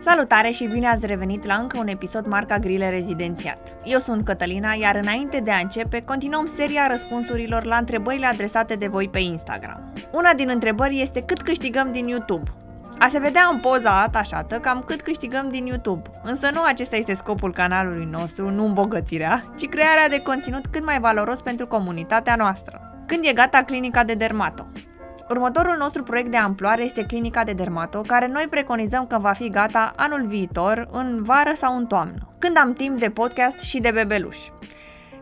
Salutare și bine ați revenit la încă un episod marca Grile Rezidențiat. Eu sunt Cătălina, iar înainte de a începe, continuăm seria răspunsurilor la întrebările adresate de voi pe Instagram. Una din întrebări este cât câștigăm din YouTube. A se vedea în poza atașată cam cât câștigăm din YouTube, însă nu acesta este scopul canalului nostru, nu îmbogățirea, ci crearea de conținut cât mai valoros pentru comunitatea noastră. Când e gata clinica de dermato? Următorul nostru proiect de amploare este clinica de dermato, care noi preconizăm că va fi gata anul viitor, în vară sau în toamnă, când am timp de podcast și de bebeluș.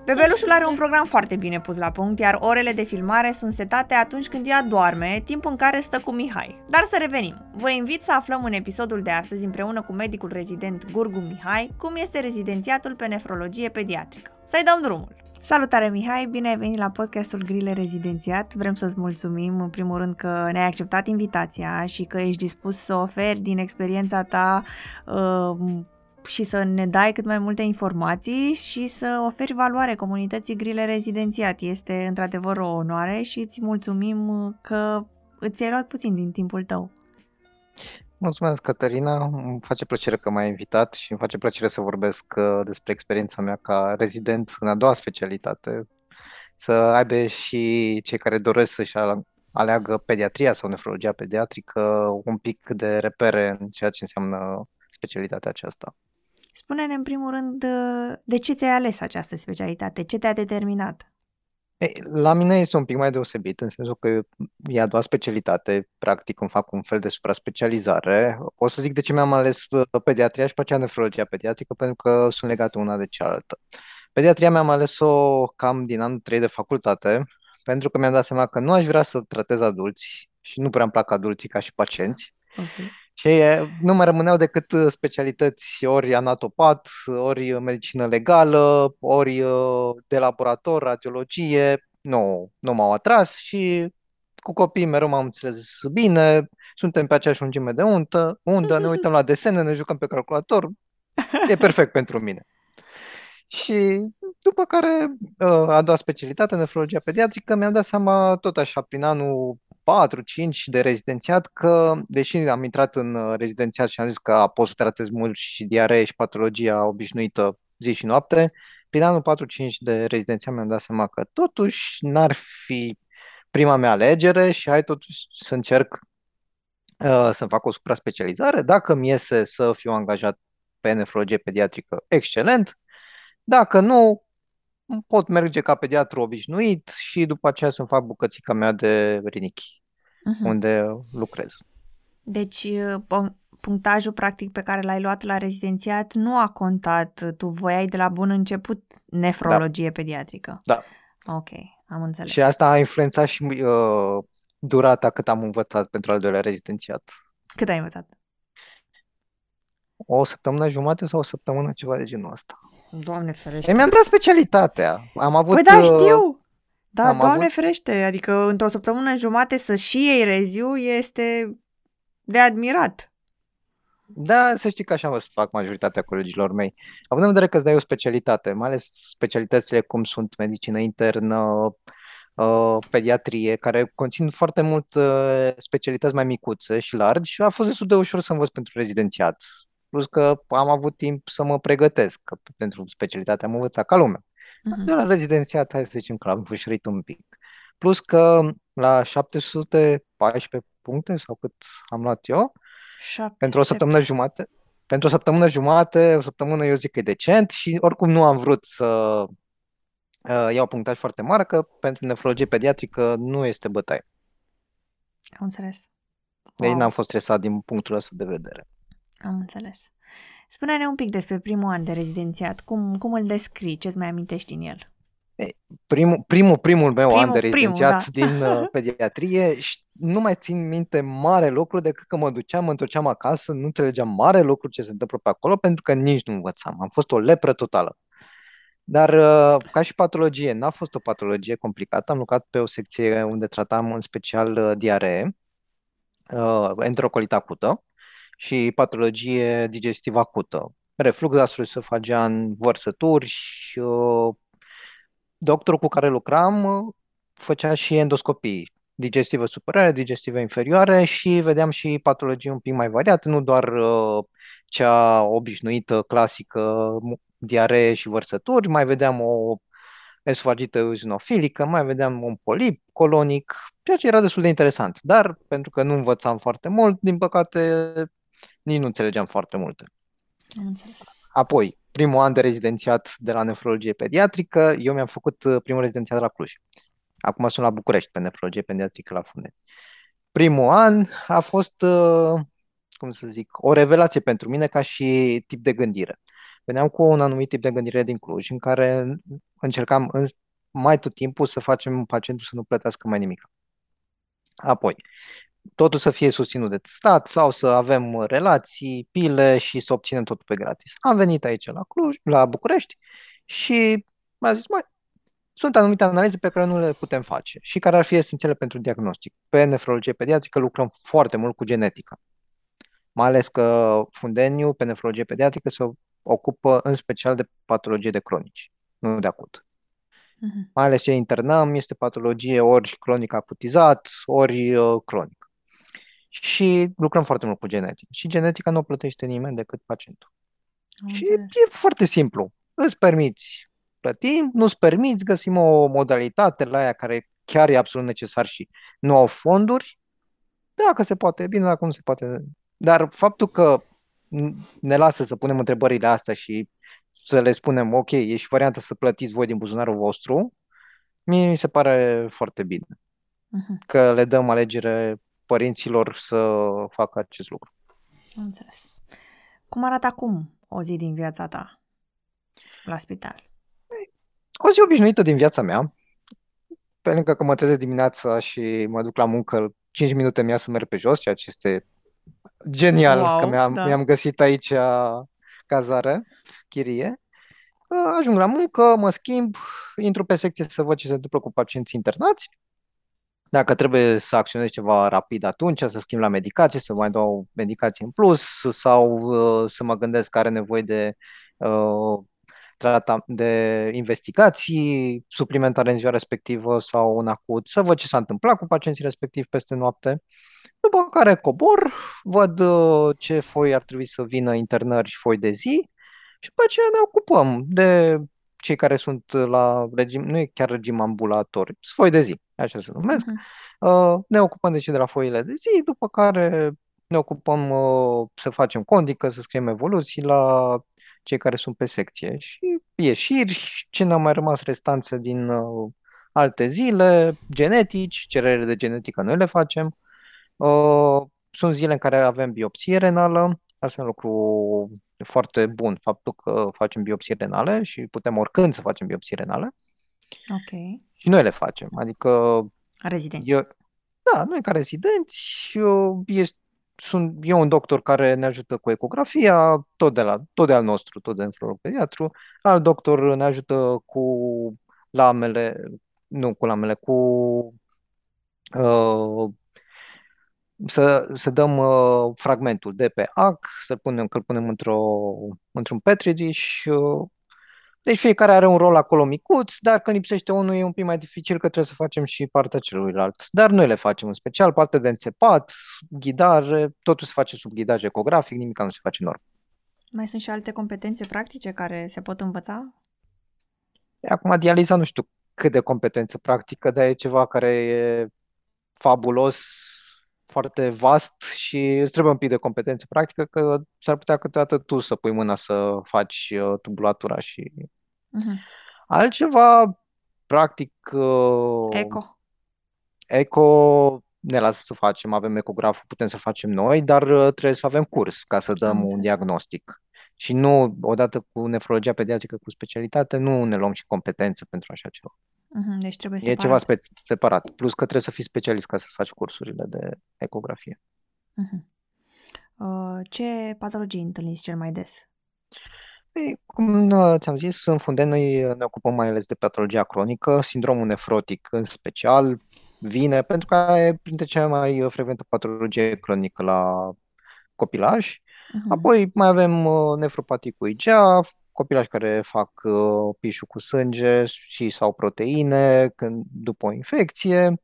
Bebelușul are un program foarte bine pus la punct, iar orele de filmare sunt setate atunci când ea doarme, timp în care stă cu Mihai. Dar să revenim. Vă invit să aflăm în episodul de astăzi împreună cu medicul rezident Gurgu Mihai cum este rezidențiatul pe nefrologie pediatrică. Să-i dăm drumul! Salutare Mihai, bine ai venit la podcastul Grile Rezidențiat. Vrem să-ți mulțumim în primul rând că ne-ai acceptat invitația și că ești dispus să oferi din experiența ta uh, și să ne dai cât mai multe informații și să oferi valoare comunității Grile Rezidențiat. Este într-adevăr o onoare și îți mulțumim că îți ai luat puțin din timpul tău. Mulțumesc, Cătălina. Îmi face plăcere că m-ai invitat și îmi face plăcere să vorbesc uh, despre experiența mea ca rezident în a doua specialitate. Să aibă și cei care doresc să-și aleagă pediatria sau nefrologia pediatrică un pic de repere în ceea ce înseamnă specialitatea aceasta. Spune-ne în primul rând de ce ți-ai ales această specialitate, ce te-a determinat? Ei, la mine este un pic mai deosebit, în sensul că e a doua specialitate, practic îmi fac un fel de supra-specializare. O să zic de ce mi-am ales uh, pediatria și pe aceea nefrologia pediatrică, pentru că sunt legate una de cealaltă. Pediatria mi-am ales-o cam din anul 3 de facultate, pentru că mi-am dat seama că nu aș vrea să tratez adulți și nu prea îmi plac adulții ca și pacienți. Okay. Și nu mai rămâneau decât uh, specialități ori anatopat, ori medicină legală, ori uh, de laborator, radiologie. Nu, nu m-au atras și cu copiii mereu m-am înțeles bine, suntem pe aceeași lungime de undă, undă ne uităm la desene, ne jucăm pe calculator, e perfect pentru mine. Și după care uh, a doua specialitate, nefrologia pediatrică, mi-am dat seama tot așa, prin anul 4-5 de rezidențiat că, deși am intrat în uh, rezidențiat și am zis că pot să tratez mult și diaree și patologia obișnuită zi și noapte, prin anul 4-5 de rezidențiat mi-am dat seama că totuși n-ar fi prima mea alegere și hai totuși să încerc uh, să fac o supra-specializare. Dacă mi iese să fiu angajat pe nefrologie pediatrică, excelent. Dacă nu, pot merge ca pediatru obișnuit și după aceea să-mi fac bucățica mea de rinichi, uh-huh. unde lucrez. Deci, uh, punctajul practic pe care l-ai luat la rezidențiat nu a contat. Tu voiai de la bun început nefrologie da. pediatrică. Da. Ok, am înțeles. Și asta a influențat și uh, durata cât am învățat pentru al doilea rezidențiat. Cât ai învățat? O săptămână jumate sau o săptămână, ceva de genul ăsta. Doamne ferește. mi-am dat specialitatea. Am avut... Păi da, uh, știu. Da, am doamne avut... ferește. Adică într-o săptămână jumate să și iei reziu este de admirat. Da, să știi că așa vă fac majoritatea colegilor mei. Având în vedere că îți dai o specialitate, mai ales specialitățile cum sunt medicină internă, uh, pediatrie, care conțin foarte mult uh, specialități mai micuțe și largi, a fost destul de ușor să învăț pentru rezidențiat plus că am avut timp să mă pregătesc, că pentru specialitatea am învățat ca lumea. Uh-huh. De la rezidențiat, hai să zicem că l-am fușurit un pic. Plus că la 714 puncte sau cât am luat eu, 7, pentru o săptămână jumate, pentru o săptămână jumate, o săptămână eu zic că e decent și oricum nu am vrut să uh, iau punctaj foarte mare, că pentru nefrologie pediatrică nu este bătaie. Am înțeles. Deci wow. n-am fost stresat din punctul ăsta de vedere. Am înțeles. Spune-ne un pic despre primul an de rezidențiat. Cum, cum îl descrii? Ce-ți mai amintești în el? Primul, primul, primul meu primul, an de rezidențiat primul, da. din uh, pediatrie și nu mai țin minte mare lucru decât că mă duceam, mă întorceam acasă, nu înțelegeam mare lucru ce se întâmplă pe acolo pentru că nici nu învățam. Am fost o lepră totală. Dar uh, ca și patologie, n-a fost o patologie complicată. Am lucrat pe o secție unde tratam în special uh, diaree, enterocolită acută și patologie digestivă acută, reflux gastroesofagean, vărsături uh, doctorul cu care lucram uh, făcea și endoscopii digestivă superioară, digestivă inferioară și vedeam și patologii un pic mai variate, nu doar uh, cea obișnuită, clasică, diaree și vărsături, mai vedeam o esofagită eozinofilică, mai vedeam un polip colonic, ceea ce era destul de interesant. Dar, pentru că nu învățam foarte mult, din păcate, nici nu înțelegeam foarte multe. Apoi, primul an de rezidențiat de la nefrologie pediatrică, eu mi-am făcut uh, primul rezidențiat la Cluj. Acum sunt la București pe nefrologie pediatrică la Fundeni. Primul an a fost, uh, cum să zic, o revelație pentru mine ca și tip de gândire. Veneam cu un anumit tip de gândire din Cluj, în care încercam în, mai tot timpul să facem pacientul să nu plătească mai nimic. Apoi, totul să fie susținut de stat sau să avem relații, pile și să obținem totul pe gratis. Am venit aici la Cluj, la București și mi-a zis, mai sunt anumite analize pe care nu le putem face și care ar fi esențiale pentru diagnostic. Pe nefrologie pediatrică lucrăm foarte mult cu genetica. Mai ales că Fundeniu, pe nefrologie pediatrică, se ocupă în special de patologie de cronici, nu de acut. Uh-huh. Mai ales ce internăm este patologie ori cronic acutizat, ori uh, cronic. Și lucrăm foarte mult cu genetică. Și genetica nu o plătește nimeni decât pacientul. Am și înțeles. e foarte simplu. Îți permiți plătim, nu-ți permiți, găsim o modalitate la aia care chiar e absolut necesar și nu au fonduri. Dacă se poate, bine, dacă nu se poate. Dar faptul că ne lasă să punem întrebările astea și să le spunem, ok, e și varianta să plătiți voi din buzunarul vostru, mie mi se pare foarte bine. Uh-huh. Că le dăm alegere părinților să facă acest lucru. Am înțeles. Cum arată acum o zi din viața ta la spital? O zi obișnuită din viața mea, pe lângă că mă trezesc dimineața și mă duc la muncă 5 minute mi să merg pe jos, ceea ce este genial wow, că mi-am, da. mi-am găsit aici cazare, chirie. Ajung la muncă, mă schimb, intru pe secție să văd ce se întâmplă cu pacienții internați. Dacă trebuie să acționez ceva rapid atunci, să schimb la medicație, să mai dau medicație în plus sau uh, să mă gândesc că are nevoie de uh, trata, de investigații suplimentare în ziua respectivă sau în acut, să văd ce s-a întâmplat cu pacienții respectivi peste noapte. După care cobor, văd uh, ce foi ar trebui să vină internări și foi de zi și după aceea ne ocupăm de cei care sunt la regim, nu e chiar regim ambulator, sunt foi de zi, așa se numesc. Uh-huh. Ne ocupăm deci de la foile de zi, după care ne ocupăm uh, să facem condică, să scriem evoluții la cei care sunt pe secție și ieșiri, ce ne-a mai rămas restanțe din uh, alte zile, genetici, cerere de genetică noi le facem. Uh, sunt zile în care avem biopsie renală, asta e un lucru foarte bun, faptul că facem biopsie renale și putem oricând să facem biopsie renale. Ok. Și noi le facem, adică... Rezidenți. Eu, da, noi ca rezidenți, eu, este sunt, e un doctor care ne ajută cu ecografia, tot de, la, tot de al nostru, tot de nefrolog pediatru. Alt doctor ne ajută cu lamele, nu cu lamele, cu uh, să, să dăm uh, fragmentul de pe AC, să punem, că îl punem într-o, într-un petri dish, uh, deci fiecare are un rol acolo micuț, dar când lipsește unul e un pic mai dificil că trebuie să facem și partea celuilalt. Dar noi le facem în special, partea de înțepat, ghidare, totul se face sub ghidaj ecografic, nimic nu se face norm. Mai sunt și alte competențe practice care se pot învăța? Acum, dializa nu știu cât de competență practică, dar e ceva care e fabulos, foarte vast și îți trebuie un pic de competență practică, că s-ar putea câteodată tu să pui mâna să faci uh, tubulatura și Uh-huh. Altceva, practic... Uh, eco. Eco ne lasă să facem, avem ecograful, putem să facem noi, dar uh, trebuie să avem curs ca să dăm un diagnostic. Și nu, odată cu nefrologia pediatrică cu specialitate, nu ne luăm și competențe pentru așa ceva. Uh-huh, deci trebuie separat. E ceva spe- separat. Plus că trebuie să fii specialist ca să faci cursurile de ecografie. Uh-huh. Uh, ce patologii întâlniți cel mai des? Ei, cum uh, ți-am zis, în funde noi ne ocupăm mai ales de patologia cronică, sindromul nefrotic în special, vine pentru că e printre cele mai frecvente patologie cronică la copilaj. Uh-huh. Apoi mai avem uh, nefropatii cu IgA, copilași care fac uh, pișul cu sânge și sau proteine când, după o infecție.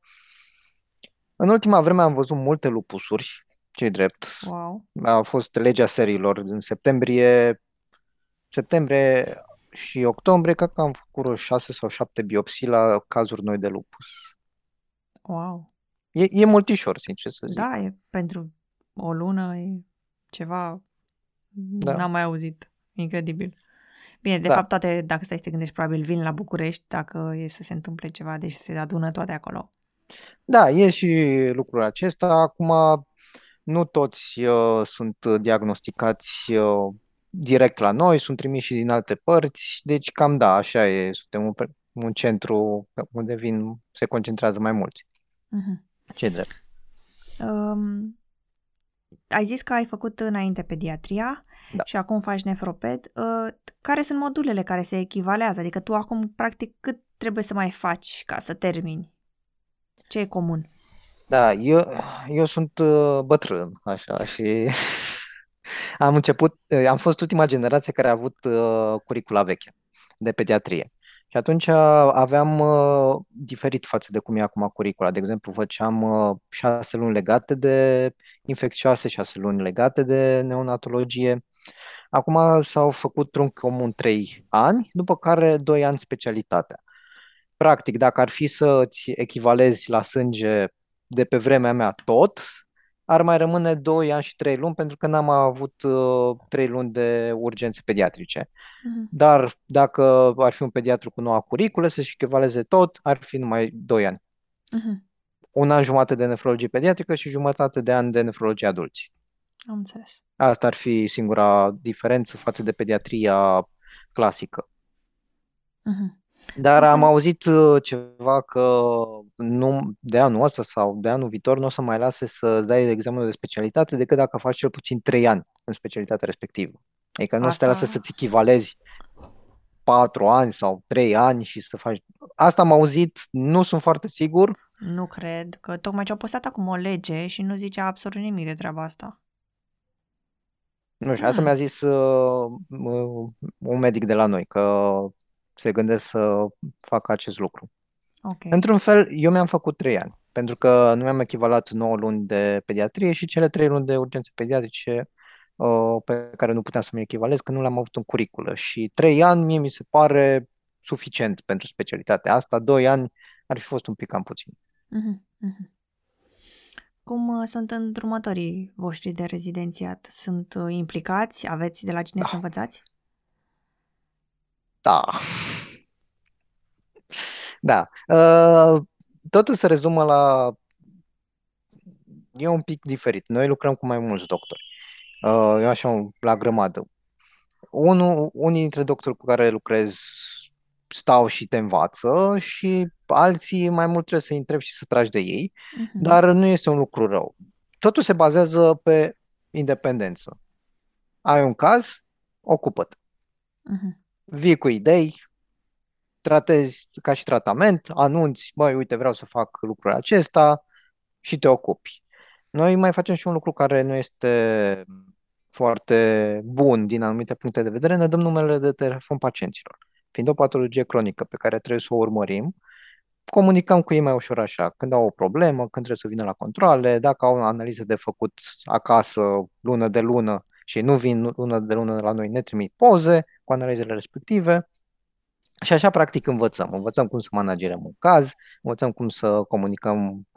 În ultima vreme am văzut multe lupusuri, ce drept. Wow. A fost legea serilor în septembrie, septembrie și octombrie, cred că am făcut vreo șase sau șapte biopsii la cazuri noi de lupus. Wow. E, e multișor, sincer să zic. Da, e pentru o lună, e ceva... Da. N-am mai auzit. Incredibil. Bine, de Da. fapt, toate, dacă stai să te gândești, probabil vin la București dacă e să se întâmple ceva, deci se adună toate acolo. Da, e și lucrul acesta. Acum, nu toți uh, sunt diagnosticați uh, direct la noi, sunt trimiși și din alte părți, deci cam da, așa e, suntem un, pe- un centru unde vin, se concentrează mai mulți. Mhm. Ce drept. Um, ai zis că ai făcut înainte pediatria Da. și acum faci nefroped. Uh, care sunt modulele care se echivalează? Adică tu acum, practic, cât trebuie să mai faci ca să termini? Ce e comun? Da, eu, eu sunt uh, bătrân, așa, și am început, uh, am fost ultima generație care a avut uh, curicula veche de pediatrie. Și atunci uh, aveam uh, diferit față de cum e acum curicula. De exemplu, făceam uh, șase luni legate de infecțioase, șase luni legate de neonatologie. Acum s-au făcut trunchi comun trei ani, după care doi ani specialitatea. Practic, dacă ar fi să-ți echivalezi la sânge de pe vremea mea tot, ar mai rămâne 2 ani și 3 luni pentru că n-am avut uh, 3 luni de urgențe pediatrice. Mhm. Dar dacă ar fi un pediatru cu noua curiculă să-și echivaleze tot, ar fi numai 2 ani. Mhm. Un an jumate de nefrologie pediatrică și jumătate de an de nefrologie adulți. Am înțeles. Asta ar fi singura diferență față de pediatria clasică. Mhm. Dar Cum să- am auzit uh, ceva că nu, de anul ăsta sau de anul viitor nu o să mai lase să dai examenul de specialitate decât dacă faci cel puțin 3 ani în specialitatea respectivă. Adică nu o să te Asta- lasă să-ți echivalezi 4 ani sau 3 ani și să faci... Asta am auzit, nu sunt foarte sigur. Nu cred că tocmai ce au postat acum o lege și nu zicea absolut nimic de treaba asta. Nu știu, asta Hmm. mi-a zis uh, uh, un medic de la noi, că se gândesc să facă acest lucru. Ok. Într-un fel, eu mi-am făcut trei ani, pentru că nu mi-am echivalat 9 luni de pediatrie și cele trei luni de urgențe pediatrice uh, pe care nu puteam să mi echivalez, că nu le-am avut în curiculă. Și trei ani mie mi se pare suficient pentru specialitatea asta, doi ani ar fi fost un pic cam puțin. Mhm, mhm. Cum uh, sunt îndrumătorii voștri de rezidențiat? Sunt uh, implicați? Aveți de la cine Da. să învățați? Da. Da. Uh, totul se rezumă la... E un pic diferit. Noi lucrăm cu mai mulți doctori. Uh, eu așa, la grămadă. Unul, unii dintre doctori cu care lucrez stau și te învață și alții mai mult trebuie să-i întrebi și să tragi de ei, Mhm. dar nu este un lucru rău. Totul se bazează pe independență. Ai un caz, ocupă-te. Mhm. Vii cu idei, tratezi ca și tratament, anunți, băi, uite, vreau să fac lucrul acesta și te ocupi. Noi mai facem și un lucru care nu este foarte bun din anumite puncte de vedere, ne dăm numele de telefon pacienților. Fiind o patologie cronică pe care trebuie să o urmărim, comunicăm cu ei mai ușor așa, când au o problemă, când trebuie să vină la controle, dacă au o analiză de făcut acasă lună de lună și ei nu vin lună de lună la noi, ne trimit poze cu analizele respective și așa practic învățăm. Învățăm cum să managerăm un caz, învățăm cum să comunicăm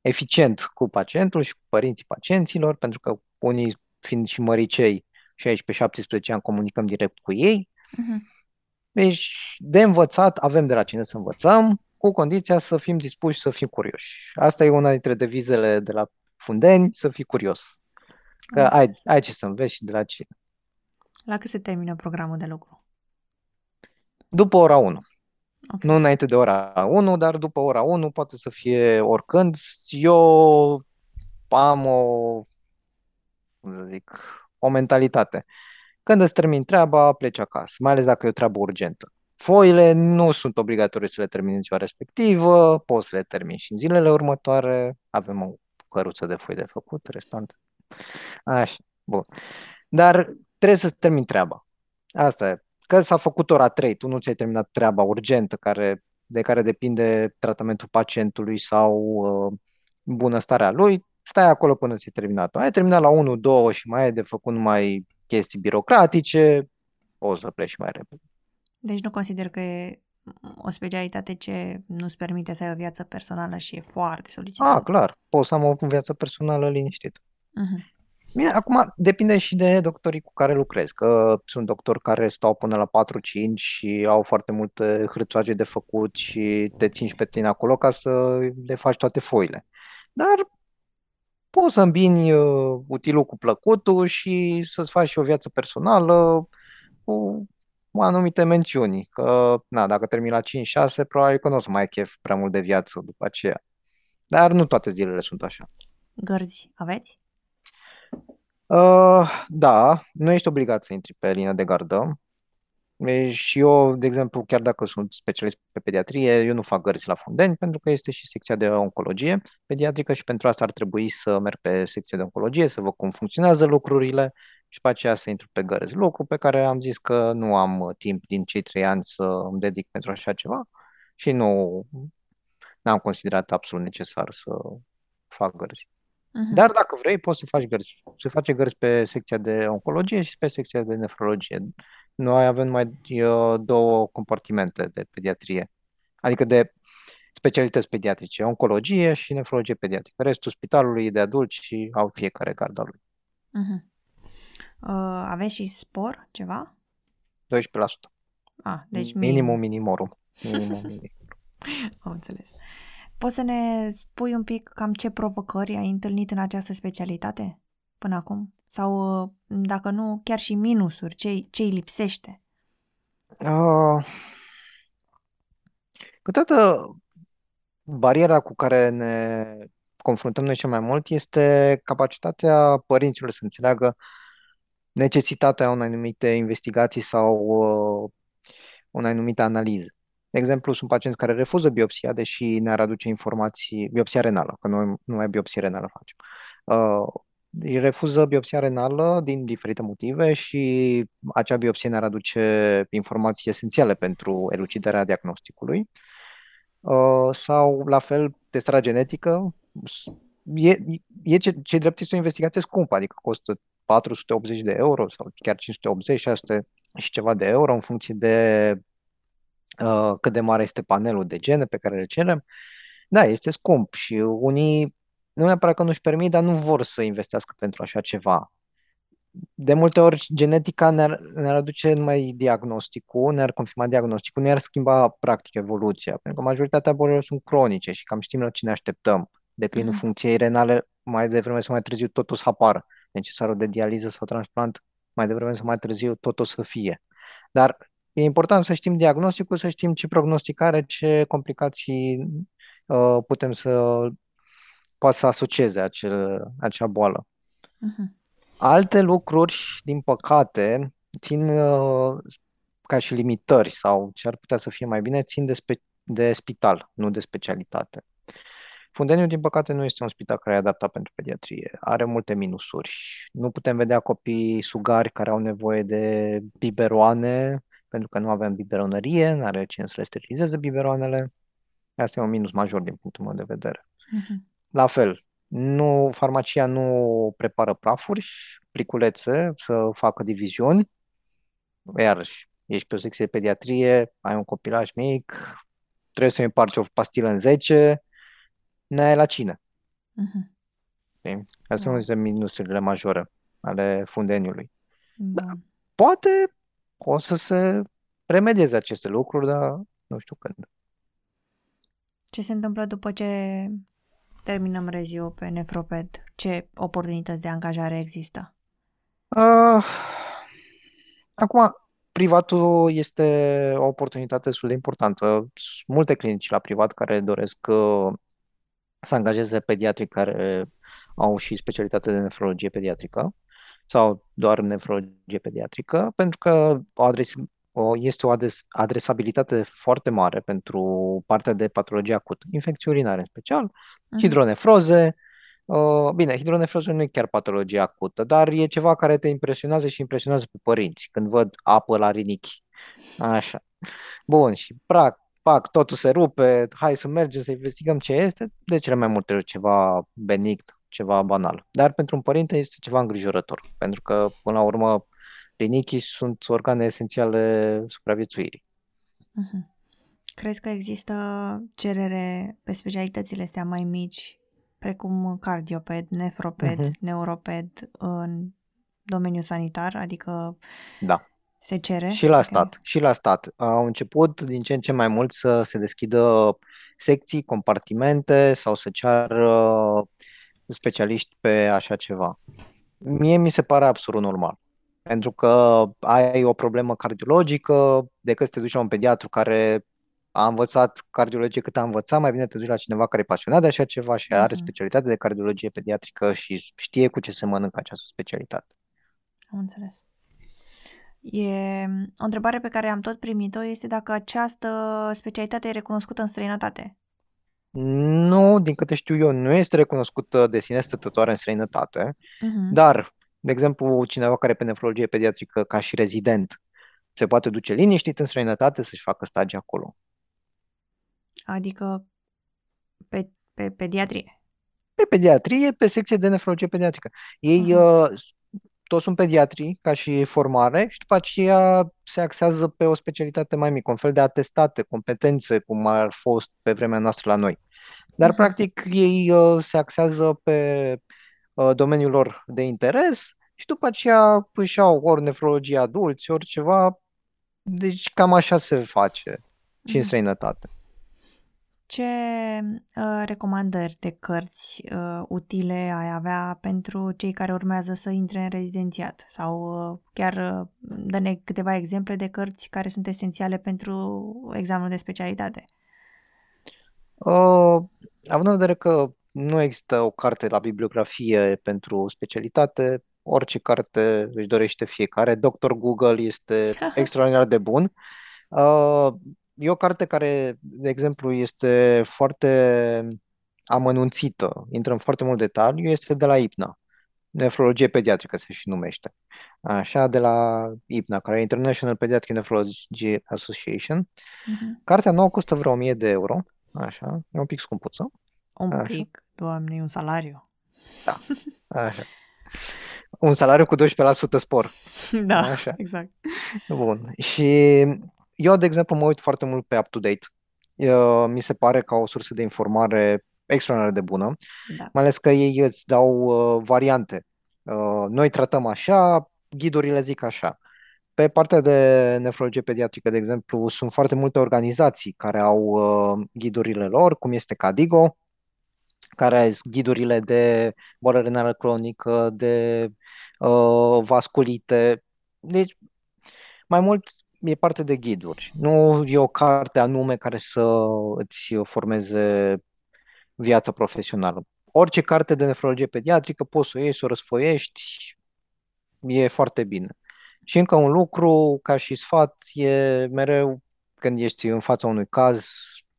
eficient cu pacientul și cu părinții pacienților, pentru că unii fiind și măricei, 16-17 ani, comunicăm direct cu ei. Mhm. Deci, de învățat, avem de la cine să învățăm, cu condiția să fim dispuși să fim curioși. Asta e una dintre devizele de la Fundeni, să fii curios. Că Ok. ai, ai ce să înveți și de la cine. La cât se termină programul de lucru? După ora 1. Ok. Nu înainte de ora 1, dar după ora 1 poate să fie oricând. Eu am o, cum să zic, o mentalitate. Când îți termin treaba, pleci acasă, mai ales dacă e o treabă urgentă. Foile nu sunt obligatorii să le termini în ziua respectivă, poți să le termini și în zilele următoare. Avem o căruță de foi de făcut, restant. Așa, bun. Dar trebuie să-ți termini treaba. Asta e. Că s-a făcut ora 3, tu nu ți-ai terminat treaba urgentă care, de care depinde tratamentul pacientului sau uh, bunăstarea lui, stai acolo până ți-e terminat. Ai terminat la 1, 2 și mai ai de făcut numai chestii birocratice, o să pleci mai repede. Deci nu consider că e o specialitate ce nu-ți permite să ai o viață personală și e foarte solicitată. Ah, clar, pot să am o viață personală liniștită. Uh-huh. Bine, acum depinde și de doctorii cu care lucrezi, că sunt doctori care stau până la 4-5 și au foarte multe hârțoage de făcut și te țin pe tine acolo ca să le faci toate foile. Dar poți să îmbini uh, utilul cu plăcutul și să-ți faci și o viață personală cu anumite mențiuni. Că, na, dacă termini la 5-6, probabil că nu o să mai ai chef prea mult de viață după aceea. Dar nu toate zilele sunt așa. Gărzi aveți? Uh, da, nu ești obligat să intri pe linia de gardă. E, Și eu, de exemplu, chiar dacă sunt specialist pe pediatrie, eu nu fac gărzi la Fundeni pentru că este și secția de oncologie pediatrică și pentru asta ar trebui să merg pe secția de oncologie, să văd cum funcționează lucrurile și pe aceea să intru pe gărzi. Lucru pe care am zis că nu am uh, timp din cei trei ani să îmi dedic pentru așa ceva și nu am considerat absolut necesar să fac gărzi. Uh-huh. Dar dacă vrei, poți să faci gărzi. Se face gărzi pe secția de oncologie și pe secția de nefrologie. Noi avem mai uh, două compartimente de pediatrie, adică de specialități pediatrice, oncologie și nefrologie pediatrică. Restul spitalului e de adulți și au fiecare garda lui. Uh-huh. Uh, aveți și spor, ceva? 12%. Ah, deci minimum minimorum. Minimum, minimum. Am înțeles. Poți să ne spui un pic cam ce provocări ai întâlnit în această specialitate până acum? Sau, uh, dacă nu, chiar și minusuri, ce, ce îi lipsește? Uh, câteodată bariera cu care ne confruntăm noi cel mai mult este capacitatea părinților să înțeleagă necesitatea unei anumite investigații sau uh, unei anumite analize. De exemplu, sunt pacienți care refuză biopsia, deși ne-ar aduce informații, biopsia renală, că noi nu mai biopsie renală facem. Uh, îi refuză biopsia renală din diferite motive și acea biopsie ne-ar aduce informații esențiale pentru elucidarea diagnosticului. Uh, sau, la fel, testarea genetică. E, e ce, ce drept este o investigație scumpă, adică costă 480 de euro sau chiar 580, 600 și ceva de euro în funcție de uh, cât de mare este panelul de gene pe care le cerem. Da, este scump și unii nu neapărat că nu-și permit, dar nu vor să investească pentru așa ceva. De multe ori genetica ne-ar, ne-ar aduce numai diagnosticul, ne-ar confirma diagnosticul, ne-ar schimba practic evoluția, pentru că majoritatea bolilor sunt cronice și cam știm la ce ne așteptăm. Declinul mm-hmm. funcției renale mai devreme sau mai târziu tot o să apară. Necesarul de dializă sau transplant mai devreme sau mai târziu tot o să fie. Dar e important să știm diagnosticul, să știm ce prognostic are, ce complicații uh, putem să poate să asocieze acel, acea boală. Uh-huh. Alte lucruri, din păcate, țin uh, ca și limitări sau ce ar putea să fie mai bine, țin de, spe- de spital, nu de specialitate. Fundeniul, din păcate, nu este un spital care e adaptat pentru pediatrie. Are multe minusuri. Nu putem vedea copii sugari care au nevoie de biberoane, pentru că nu avem biberonărie, nu are cine să le sterilizeze biberoanele. Asta e un minus major din punctul meu de vedere. Uh-huh. La fel, nu, farmacia nu prepară prafuri, pliculețe să facă diviziuni. Iarăși, ești pe o secție de pediatrie, ai un copilaj mic, trebuie să-i împarci o pastilă în 10, n-ai la cine. Uh-huh. Astea da. sunt dintre minusurile majore ale fundeniului. Da. Poate o să se remedieze aceste lucruri, dar nu știu când. Ce se întâmplă după ce terminăm reziu pe Nefroped? Ce oportunități de angajare există? Uh, acum, privatul este o oportunitate destul de importantă. Sunt multe clinici la privat care doresc uh, să angajeze pediatri care au și specialitate de nefrologie pediatrică sau doar nefrologie pediatrică, pentru că o adres, o, este o adres, adresabilitate foarte mare pentru partea de patologie acută, infecții urinare în special, uh-huh. hidronefroze. Uh, bine, hidronefroze nu e chiar patologie acută, dar e ceva care te impresionează și impresionează pe părinți când văd apă la rinichi. Așa. Bun, și prac, pac, totul se rupe, hai să mergem să investigăm ce este, de cele mai multe ori ceva benign, ceva banal. Dar pentru un părinte este ceva îngrijorător, pentru că, până la urmă, rinichii sunt organe esențiale supraviețuirii. Uh-huh. Crezi că există cerere pe specialitățile astea mai mici, precum cardioped, nefroped, uh-huh. neuroped, în domeniul sanitar? Adică da. se cere? Și la okay. stat. Și la stat. Au început din ce în ce mai mult să se deschidă secții, compartimente sau să ceară specialiști pe așa ceva. Mie mi se pare absolut normal. Pentru că ai o problemă cardiologică, decât să te duci la un pediatru care a învățat cardiologie cât a învățat, mai bine te duci la cineva care e pasionat de așa ceva și are uh-huh. specialitate de cardiologie pediatrică și știe cu ce se mănâncă această specialitate. Am înțeles. E, o întrebare pe care am tot primit-o este dacă această specialitate e recunoscută în străinătate. Nu, din câte știu eu, nu este recunoscută de sine stătătoare în străinătate, uh-huh. dar, de exemplu, cineva care pe nefrologie pediatrică ca și rezident se poate duce liniștit în străinătate să-și facă stagii acolo. Adică pe, pe pediatrie? Pe pediatrie, pe secție de nefrologie pediatrică. Ei uh-huh. uh, toți sunt pediatrii ca și formare și după aceea se axează pe o specialitate mai mică, un fel de atestate, competențe, cum ar fost pe vremea noastră la noi. Dar, uh-huh. practic, ei uh, se axează pe uh, domeniul lor de interes și după aceea își au ori nefrologie adulți, ori ceva. Deci cam așa se face uh-huh. și în străinătate. Ce uh, recomandări de cărți uh, utile ai avea pentru cei care urmează să intre în rezidențiat? Sau uh, chiar uh, dă-ne câteva exemple de cărți care sunt esențiale pentru examenul de specialitate? Uh, având în vedere că nu există o carte la bibliografie pentru specialitate, orice carte își dorește fiecare. Dr. Google este extraordinar de bun. Uh, E o carte care, de exemplu, este foarte amănunțită, intră în foarte mult detaliu, este de la IPNA, nefrologie pediatrică se și numește. Așa, de la IPNA, care e International Pediatric Nephrology Association. Uh-huh. Cartea nouă costă vreo 1000 de euro, așa, e un pic scumpuță. Un așa. pic, doamne, un salariu. Da, așa. Un salariu cu 12% spor. Da, așa. exact. Bun. Și eu, de exemplu, mă uit foarte mult pe UpToDate. Mi se pare ca o sursă de informare extraordinar de bună, da. mai ales că ei îți dau uh, variante. Uh, noi tratăm așa, ghidurile zic așa. Pe partea de nefrologie pediatrică, de exemplu, sunt foarte multe organizații care au uh, ghidurile lor, cum este Cadigo, care au ghidurile de boală renală cronică, de uh, vasculite. Deci, mai mult e parte de ghiduri. Nu e o carte anume care să îți formeze viața profesională. Orice carte de nefrologie pediatrică poți să o iei, să o răsfoiești, e foarte bine. Și încă un lucru, ca și sfat, e mereu când ești în fața unui caz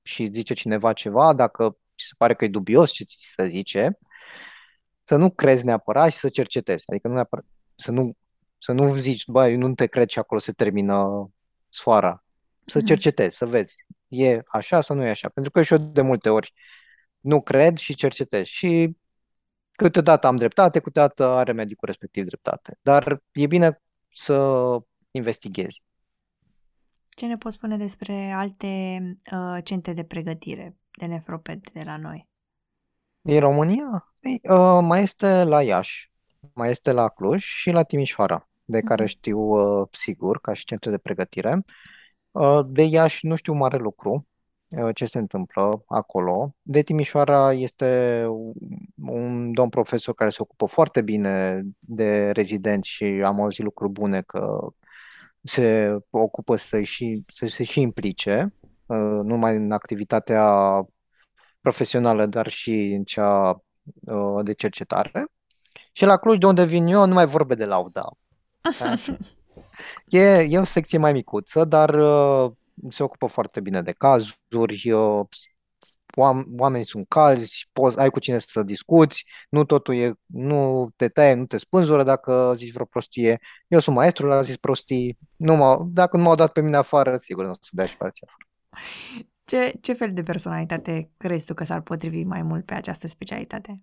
și zice cineva ceva, dacă ți se pare că e dubios ce ți se zice, să nu crezi neapărat și să cercetezi. Adică nu neapărat, să nu să nu zici, băi, nu te cred și acolo se termină sfoara. Să mm. cercetezi, să vezi. E așa sau nu e așa? Pentru că și eu de multe ori nu cred și cercetez. Și câteodată am dreptate, câteodată are medicul respectiv dreptate. Dar e bine să investighezi. Ce ne poți spune despre alte uh, centre de pregătire de nefroped de la noi? Din România? Ei, uh, mai este la Iași, mai este la Cluj și la Timișoara de care mhm. știu uh, sigur, ca și centre de pregătire. Uh, de Iași nu știu mare lucru uh, ce se întâmplă acolo. De Timișoara este un domn profesor care se ocupă foarte bine de rezidenți și am auzit lucruri bune că se ocupă să, și, să se și implice, nu numai în activitatea profesională, dar și în cea de cercetare. Și la Cluj, de unde vin eu, nu mai vorbe de lauda. E, e o secție mai micuță, dar uh, se ocupă foarte bine de cazuri, uh, oamenii sunt calzi, poți, ai cu cine să discuți, nu totul e, nu te taie, nu te spânzură dacă zici vreo prostie. Eu sunt maestru, l-a zis prostii, nu m dacă nu m-au dat pe mine afară, sigur nu o să dea și pe afară. Ce, ce fel de personalitate crezi tu că s-ar potrivi mai mult pe această specialitate?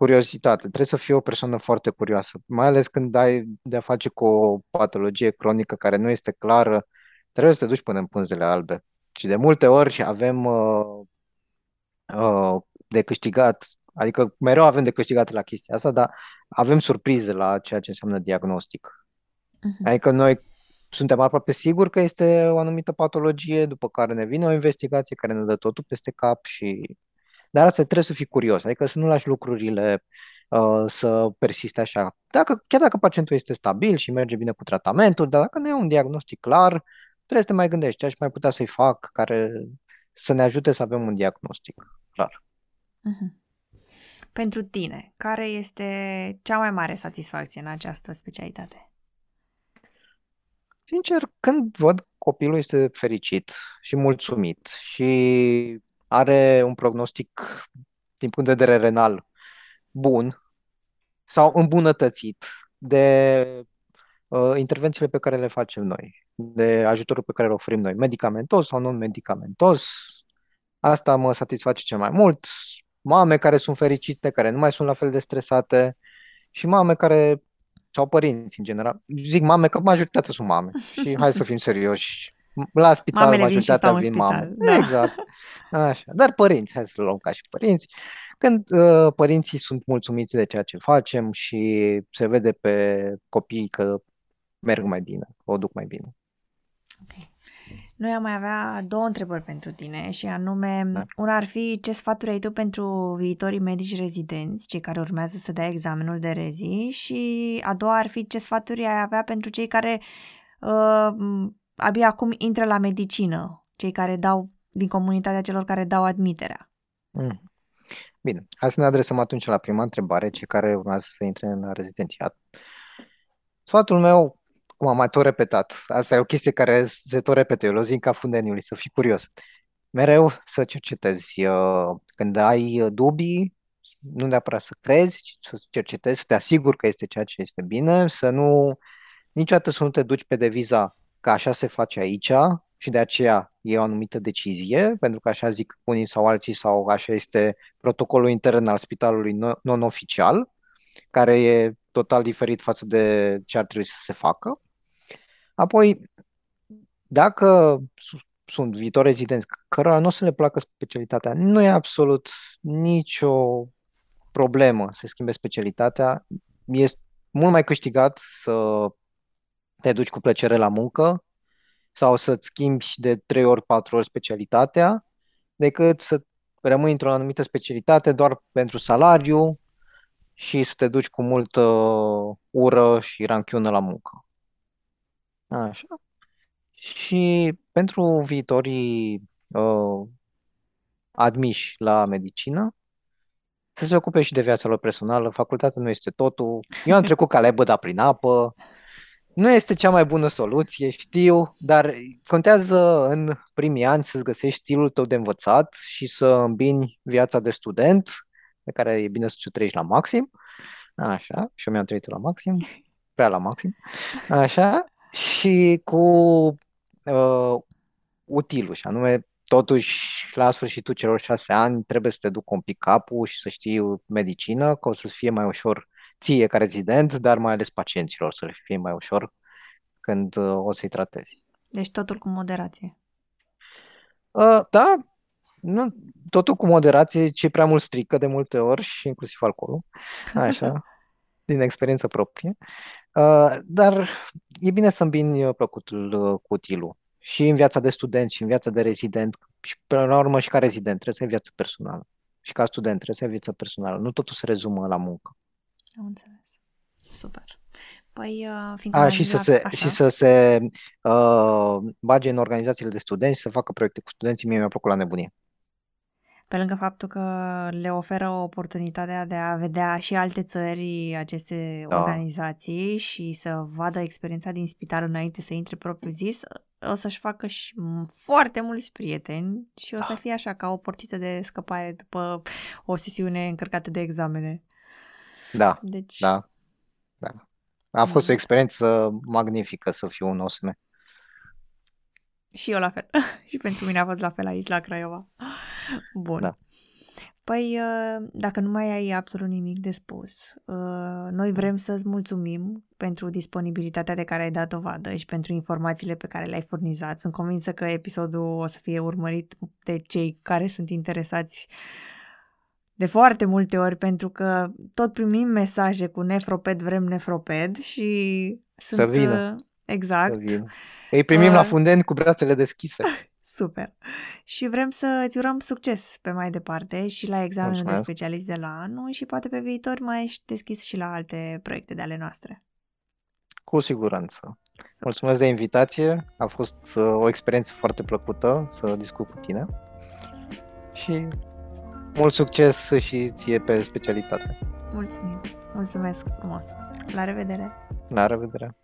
Curiozitate. Trebuie să fii o persoană foarte curioasă, mai ales când ai de-a face cu o patologie cronică care nu este clară, trebuie să te duci până în pânzele albe. Și de multe ori avem uh, uh, de câștigat, adică mereu avem de câștigat la chestia asta, dar avem surprize la ceea ce înseamnă diagnostic. Uh-huh. Adică noi suntem aproape siguri că este o anumită patologie, după care ne vine o investigație care ne dă totul peste cap și... Dar asta trebuie să fii curios, adică să nu lași lucrurile uh, să persiste așa. Dacă, chiar dacă pacientul este stabil și merge bine cu tratamentul, dar dacă nu e un diagnostic clar, trebuie să te mai gândești ce aș mai putea să-i fac care să ne ajute să avem un diagnostic clar. Uh-huh. Pentru tine, care este cea mai mare satisfacție în această specialitate? Sincer, când văd copilul este fericit și mulțumit și are un prognostic din punct de vedere renal bun sau îmbunătățit de uh, intervențiile pe care le facem noi, de ajutorul pe care îl oferim noi, medicamentos sau non-medicamentos, asta mă satisface cel mai mult. Mame care sunt fericite, care nu mai sunt la fel de stresate și mame care sau părinți în general. Zic mame, că majoritatea sunt mame. Și hai să fim serioși. La spital Mamele majoritatea vin, vin mame. Da. Exact. Așa. Dar părinți, hai să luăm ca și părinți. Când uh, părinții sunt mulțumiți de ceea ce facem și se vede pe copii că merg mai bine, o duc mai bine. Okay. Noi am mai avea două întrebări pentru tine și anume, da. una ar fi ce sfaturi ai tu pentru viitorii medici rezidenți, cei care urmează să dea examenul de rezi și a doua ar fi ce sfaturi ai avea pentru cei care uh, abia acum intră la medicină, cei care dau din comunitatea celor care dau admiterea. Mm. Bine, hai să ne adresăm atunci la prima întrebare, cei care urmează să intre în rezidențiat. Sfatul meu cum am mai tot repetat, asta e o chestie care se tot repete, eu o zi în cap fundeniului, să fii curios. Mereu să cercetezi. Uh, când ai dubii, nu neapărat să crezi, ci să cercetezi, să te asiguri că este ceea ce este bine, să nu, niciodată să nu te duci pe deviza că așa se face aici și de aceea e o anumită decizie, pentru că așa zic unii sau alții sau așa este protocolul intern al spitalului non-oficial, care e total diferit față de ce ar trebui să se facă. Apoi, dacă sunt viitori rezidenți cărora nu o să le placă specialitatea, nu e absolut nicio problemă să schimbe specialitatea. Este mult mai câștigat să te duci cu plăcere la muncă sau să-ți schimbi de 3 ori, 4 ori specialitatea decât să rămâi într-o anumită specialitate doar pentru salariu și să te duci cu multă ură și ranchiună la muncă. Așa. Și pentru viitorii uh, admiși la medicină, să se ocupe și de viața lor personală. Facultatea nu este totul. Eu am trecut ca lebăda prin apă. Nu este cea mai bună soluție, știu, dar contează în primii ani să-ți găsești stilul tău de învățat și să îmbini viața de student, pe care e bine să ți-o trăiești la maxim. Așa, și eu mi-am trăit la maxim, prea la maxim. Așa, și cu uh, utilul, și anume, totuși, la sfârșitul celor șase ani, trebuie să te duc un pic capul și să știi medicină, că o să fie mai ușor ție ca rezident, dar mai ales pacienților să le fie mai ușor când uh, o să-i tratezi. Deci totul cu moderație. Uh, da, nu, totul cu moderație, ce prea mult strică de multe ori și inclusiv alcoolul, așa, din experiență proprie. Uh, dar e bine să îmbini uh, plăcutul uh, cu utilul. Și în viața de student și în viața de rezident și până la urmă și ca rezident trebuie să ai viață personală. Și ca student trebuie să ai viață personală. Nu totul se rezumă la muncă. Am înțeles. Super. Păi, uh, fiindcă A, și, să se, așa. și să se uh, bage în organizațiile de studenți, să facă proiecte cu studenții, mie mi-a plăcut la nebunie pe lângă faptul că le oferă oportunitatea de a vedea și alte țări aceste da. organizații și să vadă experiența din spital înainte să intre propriu zis, o să-și facă și foarte mulți prieteni și o da. să fie așa ca o portiță de scăpare după o sesiune încărcată de examene. Da, deci... da, da. A fost da. o experiență magnifică să fiu un OSM. Și eu la fel. și pentru mine a fost la fel aici, la Craiova. Bun. Da. Păi, uh, dacă nu mai ai absolut nimic de spus, uh, noi vrem să-ți mulțumim pentru disponibilitatea de care ai dat dovadă și pentru informațiile pe care le-ai furnizat. Sunt convinsă că episodul o să fie urmărit de cei care sunt interesați de foarte multe ori, pentru că tot primim mesaje cu nefroped, vrem nefroped și sunt... Să vină. Uh, exact. Să vină. Îi primim uh, la fundeni cu brațele deschise. Super. Și vrem să îți urăm succes pe mai departe și la examenul Mulțumesc. de specialist de la anul și poate pe viitor mai ești deschis și la alte proiecte de ale noastre. Cu siguranță. Super. Mulțumesc de invitație. A fost uh, o experiență foarte plăcută să discut cu tine. Și mult succes și ție pe specialitate. Mulțumim. Mulțumesc frumos. La revedere. La revedere!